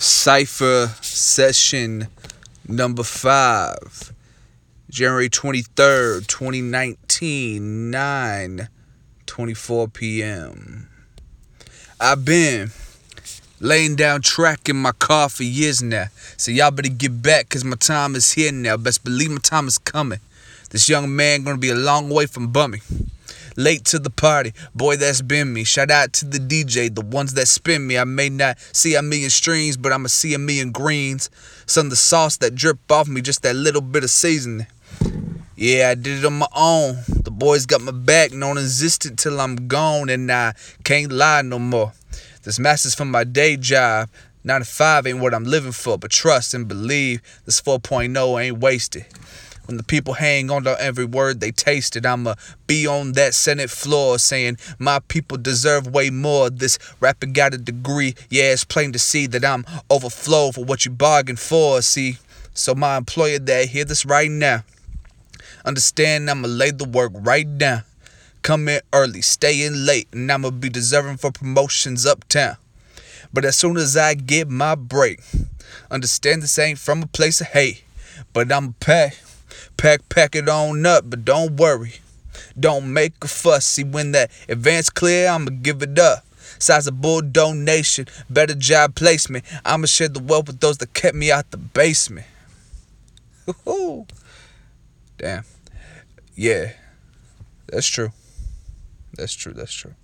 Cypher session number five, January 23rd, 2019, 9 24 p.m. I've been laying down track in my car for years now. So y'all better get back, cause my time is here now. Best believe my time is coming. This young man gonna be a long way from bumming. Late to the party, boy, that's been me. Shout out to the DJ, the ones that spin me. I may not see a million streams, but I'ma see a million greens. Some of the sauce that drip off me, just that little bit of seasoning. Yeah, I did it on my own. The boys got my back, non-existent till I'm gone, and I can't lie no more. This master's from my day job. 9 to 5 ain't what I'm living for, but trust and believe this 4.0 ain't wasted. When the people hang on to every word they tasted, I'ma be on that Senate floor saying my people deserve way more. This rapper got a degree, yeah, it's plain to see that I'm overflow for what you bargained for. See, so my employer that hear this right now, understand I'ma lay the work right down. Come in early, stay in late, and I'ma be deserving for promotions uptown. But as soon as I get my break, understand this ain't from a place of hate, but I'ma pay. Pack, pack it on up, but don't worry. Don't make a fuss. See, when that advance clear, I'ma give it up. Sizable donation, better job placement. I'ma share the wealth with those that kept me out the basement. Damn. Yeah. That's true. That's true. That's true.